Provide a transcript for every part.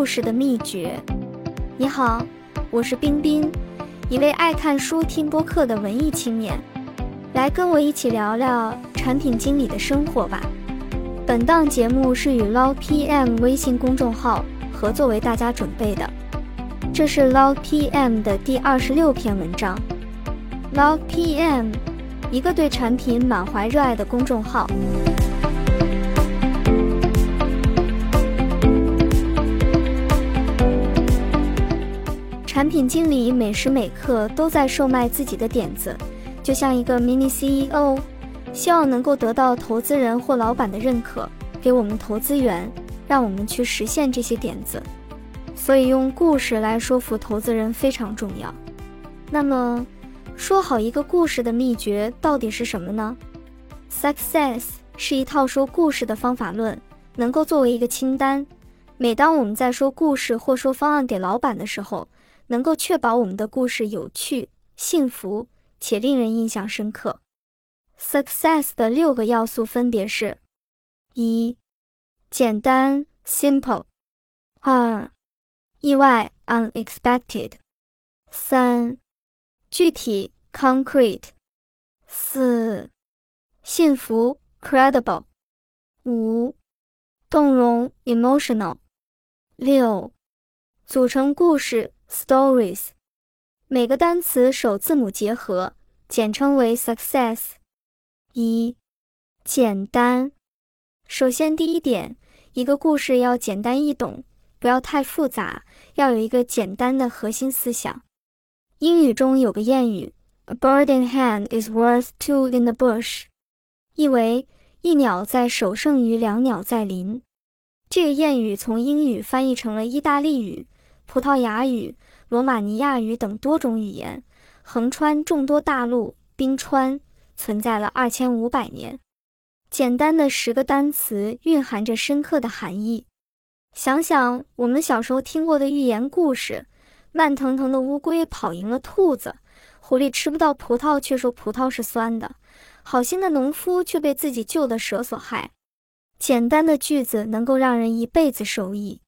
故事的秘诀。你好，我是冰冰，一位爱看书、听播客的文艺青年。来跟我一起聊聊产品经理的生活吧。本档节目是与 lpm 微信公众号合作为大家准备的，这是 lpm 的第二十六篇文章。lpm 一个对产品满怀热爱的公众号。产品经理每时每刻都在售卖自己的点子，就像一个 mini CEO，希望能够得到投资人或老板的认可，给我们投资源，让我们去实现这些点子。所以用故事来说服投资人非常重要。那么，说好一个故事的秘诀到底是什么呢？Success 是一套说故事的方法论，能够作为一个清单。每当我们在说故事或说方案给老板的时候，能够确保我们的故事有趣、幸福且令人印象深刻。Success 的六个要素分别是：一、简单 （simple）；二、意外 （unexpected）；三、具体 （concrete）；四、幸福 （credible）；五、动容 （emotional）；六、组成故事。Stories，每个单词首字母结合，简称为 success。一，简单。首先，第一点，一个故事要简单易懂，不要太复杂，要有一个简单的核心思想。英语中有个谚语：“A bird in hand is worth two in the bush”，意为一鸟在手胜于两鸟在林。这个谚语从英语翻译成了意大利语。葡萄牙语、罗马尼亚语等多种语言，横穿众多大陆冰川，存在了二千五百年。简单的十个单词蕴含着深刻的含义。想想我们小时候听过的寓言故事：慢腾腾的乌龟跑赢了兔子，狐狸吃不到葡萄却说葡萄是酸的，好心的农夫却被自己救的蛇所害。简单的句子能够让人一辈子受益。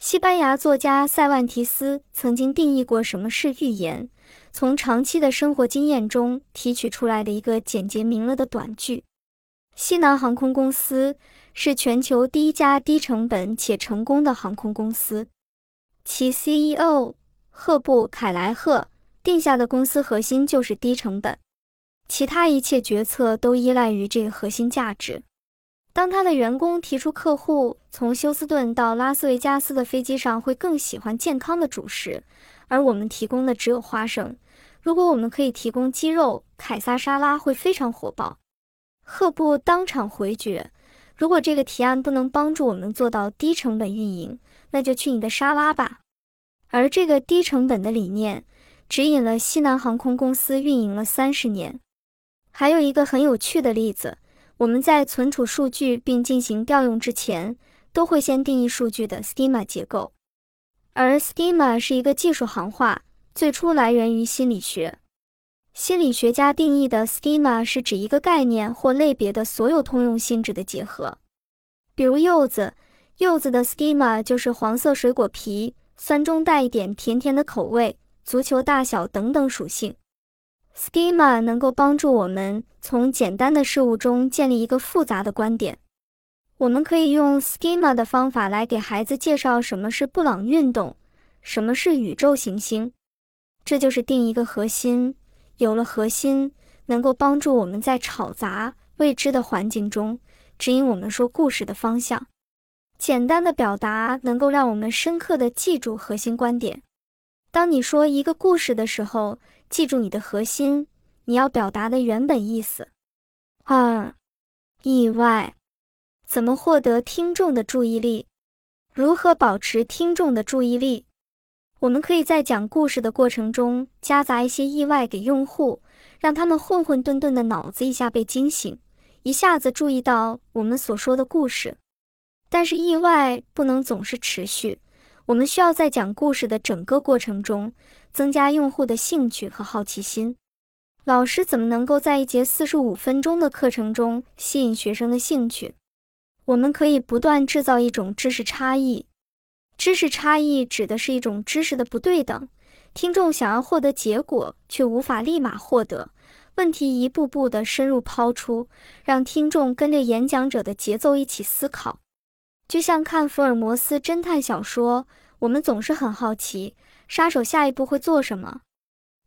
西班牙作家塞万提斯曾经定义过什么是预言，从长期的生活经验中提取出来的一个简洁明了的短句。西南航空公司是全球第一家低成本且成功的航空公司，其 CEO 赫布凯莱赫定下的公司核心就是低成本，其他一切决策都依赖于这个核心价值。当他的员工提出客户从休斯顿到拉斯维加斯的飞机上会更喜欢健康的主食，而我们提供的只有花生。如果我们可以提供鸡肉，凯撒沙拉会非常火爆。赫布当场回绝：如果这个提案不能帮助我们做到低成本运营，那就去你的沙拉吧。而这个低成本的理念指引了西南航空公司运营了三十年。还有一个很有趣的例子。我们在存储数据并进行调用之前，都会先定义数据的 schema 结构，而 schema 是一个技术行话，最初来源于心理学。心理学家定义的 schema 是指一个概念或类别的所有通用性质的结合。比如柚子，柚子的 schema 就是黄色水果皮，酸中带一点甜甜的口味，足球大小等等属性。Schema 能够帮助我们从简单的事物中建立一个复杂的观点。我们可以用 Schema 的方法来给孩子介绍什么是布朗运动，什么是宇宙行星。这就是定一个核心。有了核心，能够帮助我们在吵杂未知的环境中指引我们说故事的方向。简单的表达能够让我们深刻地记住核心观点。当你说一个故事的时候，记住你的核心，你要表达的原本意思。二，意外，怎么获得听众的注意力？如何保持听众的注意力？我们可以在讲故事的过程中夹杂一些意外给用户，让他们混混沌沌的脑子一下被惊醒，一下子注意到我们所说的故事。但是意外不能总是持续。我们需要在讲故事的整个过程中增加用户的兴趣和好奇心。老师怎么能够在一节四十五分钟的课程中吸引学生的兴趣？我们可以不断制造一种知识差异。知识差异指的是一种知识的不对等，听众想要获得结果，却无法立马获得。问题一步步的深入抛出，让听众跟着演讲者的节奏一起思考。就像看福尔摩斯侦探小说，我们总是很好奇，杀手下一步会做什么？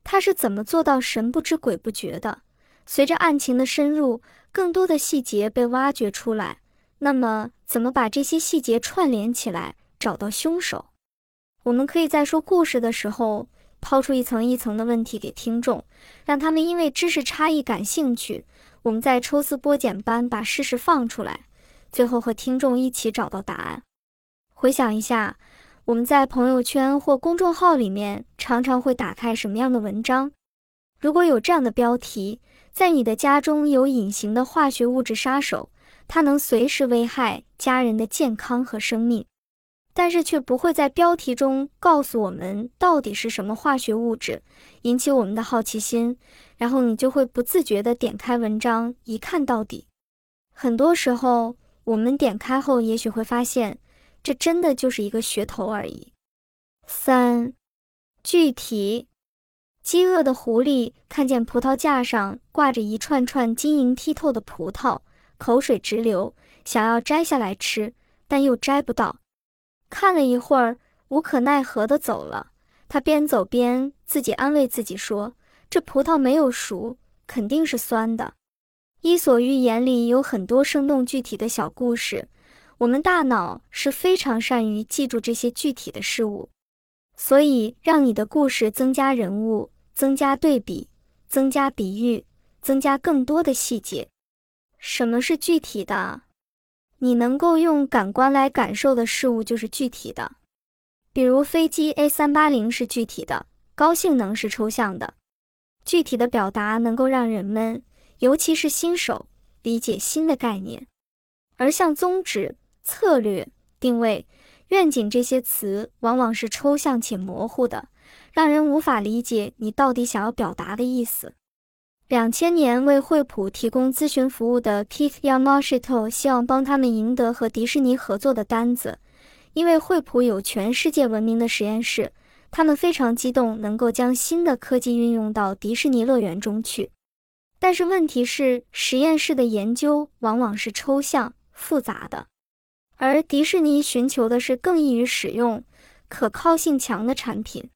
他是怎么做到神不知鬼不觉的？随着案情的深入，更多的细节被挖掘出来。那么，怎么把这些细节串联起来，找到凶手？我们可以在说故事的时候，抛出一层一层的问题给听众，让他们因为知识差异感兴趣。我们再抽丝剥茧般把事实放出来，最后和听众一起找到答案。回想一下。我们在朋友圈或公众号里面常常会打开什么样的文章？如果有这样的标题，在你的家中有隐形的化学物质杀手，它能随时危害家人的健康和生命，但是却不会在标题中告诉我们到底是什么化学物质，引起我们的好奇心，然后你就会不自觉地点开文章一看到底。很多时候，我们点开后，也许会发现。这真的就是一个噱头而已。三，具体，饥饿的狐狸看见葡萄架上挂着一串串晶莹剔透的葡萄，口水直流，想要摘下来吃，但又摘不到。看了一会儿，无可奈何的走了。他边走边自己安慰自己说：“这葡萄没有熟，肯定是酸的。”《伊索寓言》里有很多生动具体的小故事。我们大脑是非常善于记住这些具体的事物，所以让你的故事增加人物、增加对比、增加比喻、增加更多的细节。什么是具体的？你能够用感官来感受的事物就是具体的。比如飞机 A 三八零是具体的，高性能是抽象的。具体的表达能够让人们，尤其是新手，理解新的概念，而像宗旨。策略、定位、愿景这些词往往是抽象且模糊的，让人无法理解你到底想要表达的意思。两千年为惠普提供咨询服务的 Keith Yamashita 希望帮他们赢得和迪士尼合作的单子，因为惠普有全世界闻名的实验室，他们非常激动能够将新的科技运用到迪士尼乐园中去。但是问题是，实验室的研究往往是抽象复杂的。而迪士尼寻求的是更易于使用、可靠性强的产品，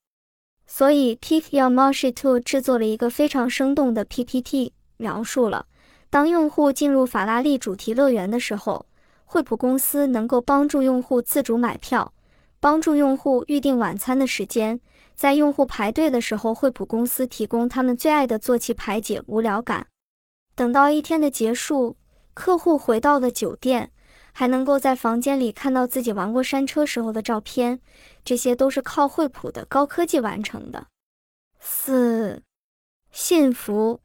所以 Keith Yamashita 制作了一个非常生动的 PPT，描述了当用户进入法拉利主题乐园的时候，惠普公司能够帮助用户自主买票，帮助用户预定晚餐的时间，在用户排队的时候，惠普公司提供他们最爱的坐骑排解无聊感。等到一天的结束，客户回到了酒店。还能够在房间里看到自己玩过山车时候的照片，这些都是靠惠普的高科技完成的。四，信服，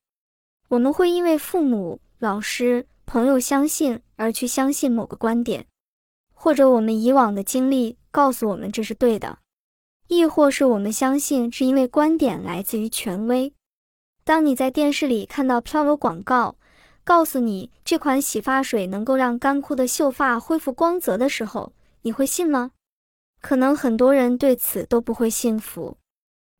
我们会因为父母、老师、朋友相信而去相信某个观点，或者我们以往的经历告诉我们这是对的，亦或是我们相信是因为观点来自于权威。当你在电视里看到飘柔广告。告诉你这款洗发水能够让干枯的秀发恢复光泽的时候，你会信吗？可能很多人对此都不会信服。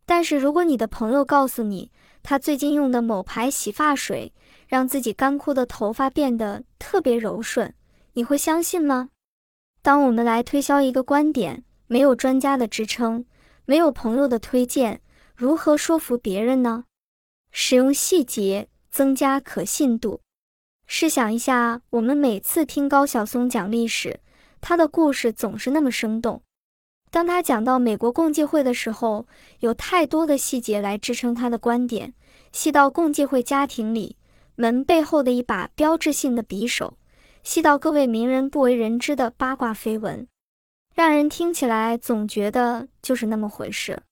但是如果你的朋友告诉你，他最近用的某牌洗发水让自己干枯的头发变得特别柔顺，你会相信吗？当我们来推销一个观点，没有专家的支撑，没有朋友的推荐，如何说服别人呢？使用细节增加可信度。试想一下，我们每次听高晓松讲历史，他的故事总是那么生动。当他讲到美国共济会的时候，有太多的细节来支撑他的观点，细到共济会家庭里门背后的一把标志性的匕首，细到各位名人不为人知的八卦绯闻，让人听起来总觉得就是那么回事。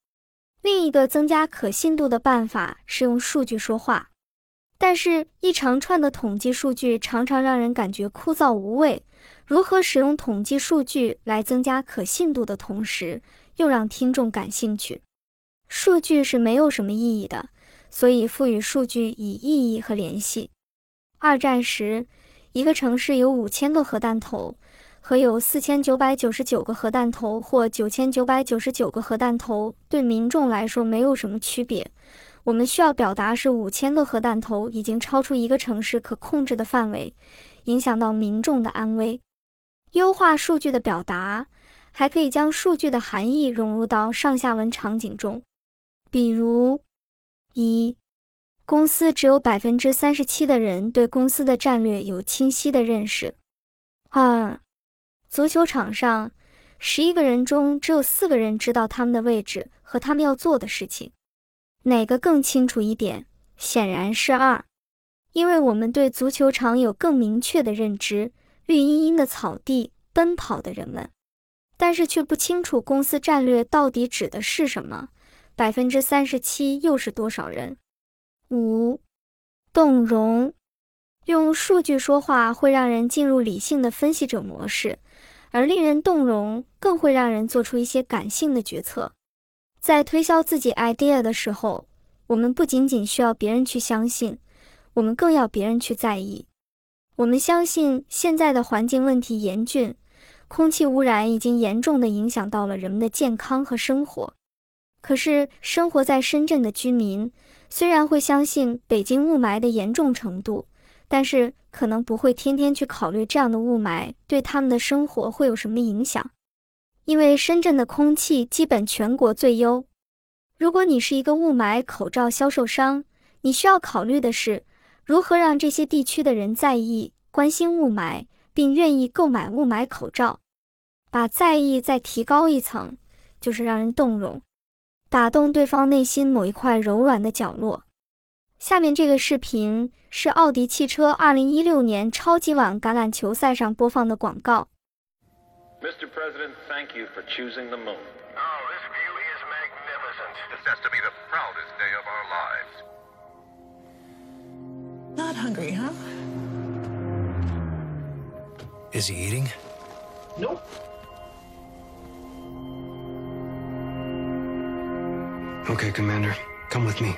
另一个增加可信度的办法是用数据说话。但是，一长串的统计数据常常让人感觉枯燥无味。如何使用统计数据来增加可信度的同时，又让听众感兴趣？数据是没有什么意义的，所以赋予数据以意义和联系。二战时，一个城市有五千个核弹头，和有四千九百九十九个核弹头或九千九百九十九个核弹头对民众来说没有什么区别。我们需要表达是五千个核弹头已经超出一个城市可控制的范围，影响到民众的安危。优化数据的表达，还可以将数据的含义融入到上下文场景中，比如：一、公司只有百分之三十七的人对公司的战略有清晰的认识；二、足球场上，十一个人中只有四个人知道他们的位置和他们要做的事情，哪个更清楚一点？显然是二，因为我们对足球场有更明确的认知。绿茵茵的草地，奔跑的人们，但是却不清楚公司战略到底指的是什么。百分之三十七又是多少人？五，动容，用数据说话会让人进入理性的分析者模式，而令人动容更会让人做出一些感性的决策。在推销自己 idea 的时候，我们不仅仅需要别人去相信，我们更要别人去在意。我们相信现在的环境问题严峻，空气污染已经严重的影响到了人们的健康和生活。可是，生活在深圳的居民虽然会相信北京雾霾的严重程度，但是可能不会天天去考虑这样的雾霾对他们的生活会有什么影响。因为深圳的空气基本全国最优。如果你是一个雾霾口罩销售商，你需要考虑的是。如何让这些地区的人在意、关心雾霾，并愿意购买雾霾口罩？把在意再提高一层，就是让人动容，打动对方内心某一块柔软的角落。下面这个视频是奥迪汽车2016年超级碗橄榄球赛上播放的广告。Mr. President, thank you for choosing the moon. Oh, this view is magnificent. This has to be the proudest day of our lives. Not hungry, huh? Is he eating? Nope. Okay, Commander. Come with me.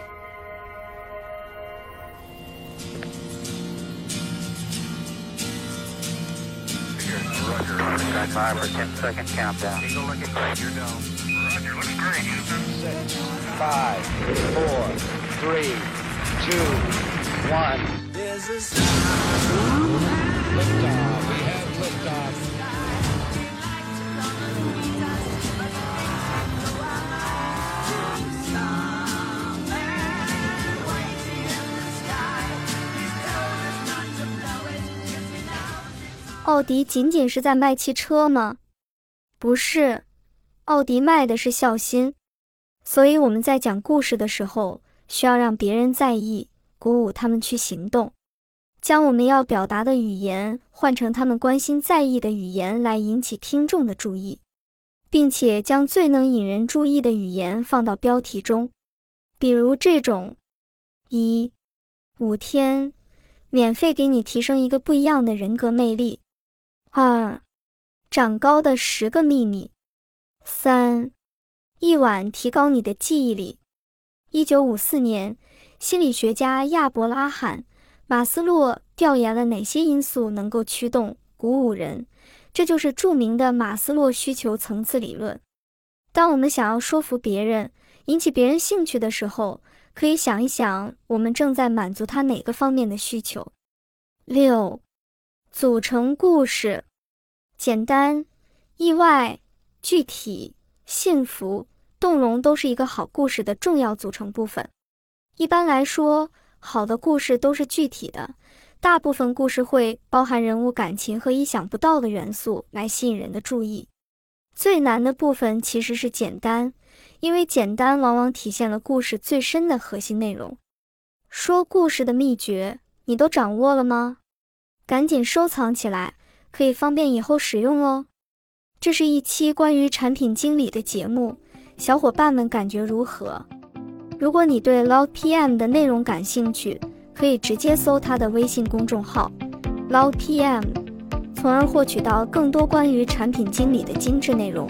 Stand by for 10 second countdown. Eagle looking great, you're down. Roger, looks great, Houston. Five, four, three, two, one. We have 奥迪仅仅是在卖汽车吗？不是，奥迪卖的是孝心。所以我们在讲故事的时候，需要让别人在意。鼓舞他们去行动，将我们要表达的语言换成他们关心在意的语言，来引起听众的注意，并且将最能引人注意的语言放到标题中，比如这种：一五天免费给你提升一个不一样的人格魅力；二长高的十个秘密；三一晚提高你的记忆力。一九五四年。心理学家亚伯拉罕·马斯洛调研了哪些因素能够驱动、鼓舞人？这就是著名的马斯洛需求层次理论。当我们想要说服别人、引起别人兴趣的时候，可以想一想，我们正在满足他哪个方面的需求。六、组成故事：简单、意外、具体、幸福、动容，都是一个好故事的重要组成部分。一般来说，好的故事都是具体的。大部分故事会包含人物感情和意想不到的元素来吸引人的注意。最难的部分其实是简单，因为简单往往体现了故事最深的核心内容。说故事的秘诀，你都掌握了吗？赶紧收藏起来，可以方便以后使用哦。这是一期关于产品经理的节目，小伙伴们感觉如何？如果你对 Loud PM 的内容感兴趣，可以直接搜他的微信公众号 Loud PM，从而获取到更多关于产品经理的精致内容。